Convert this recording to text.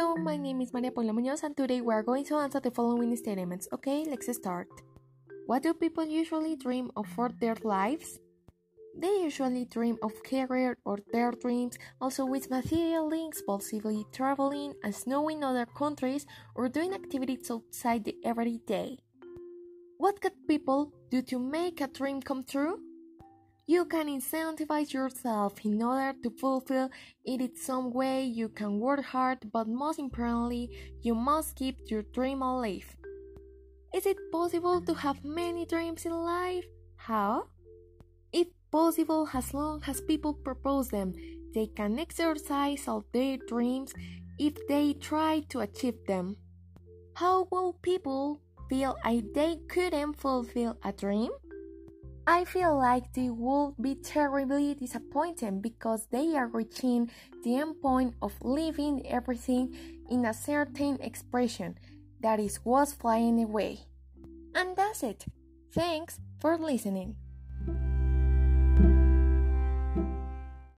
Hello, my name is Maria Paula Muñoz, and today we are going to answer the following statements. Okay, let's start. What do people usually dream of for their lives? They usually dream of career or their dreams, also with material links, possibly traveling and knowing other countries or doing activities outside the everyday. What can people do to make a dream come true? You can incentivize yourself in order to fulfill it in some way. You can work hard, but most importantly, you must keep your dream alive. Is it possible to have many dreams in life? How? If possible, as long as people propose them, they can exercise all their dreams if they try to achieve them. How will people feel if they couldn't fulfill a dream? I feel like they will be terribly disappointed because they are reaching the end point of leaving everything in a certain expression that is was flying away. And that's it. Thanks for listening.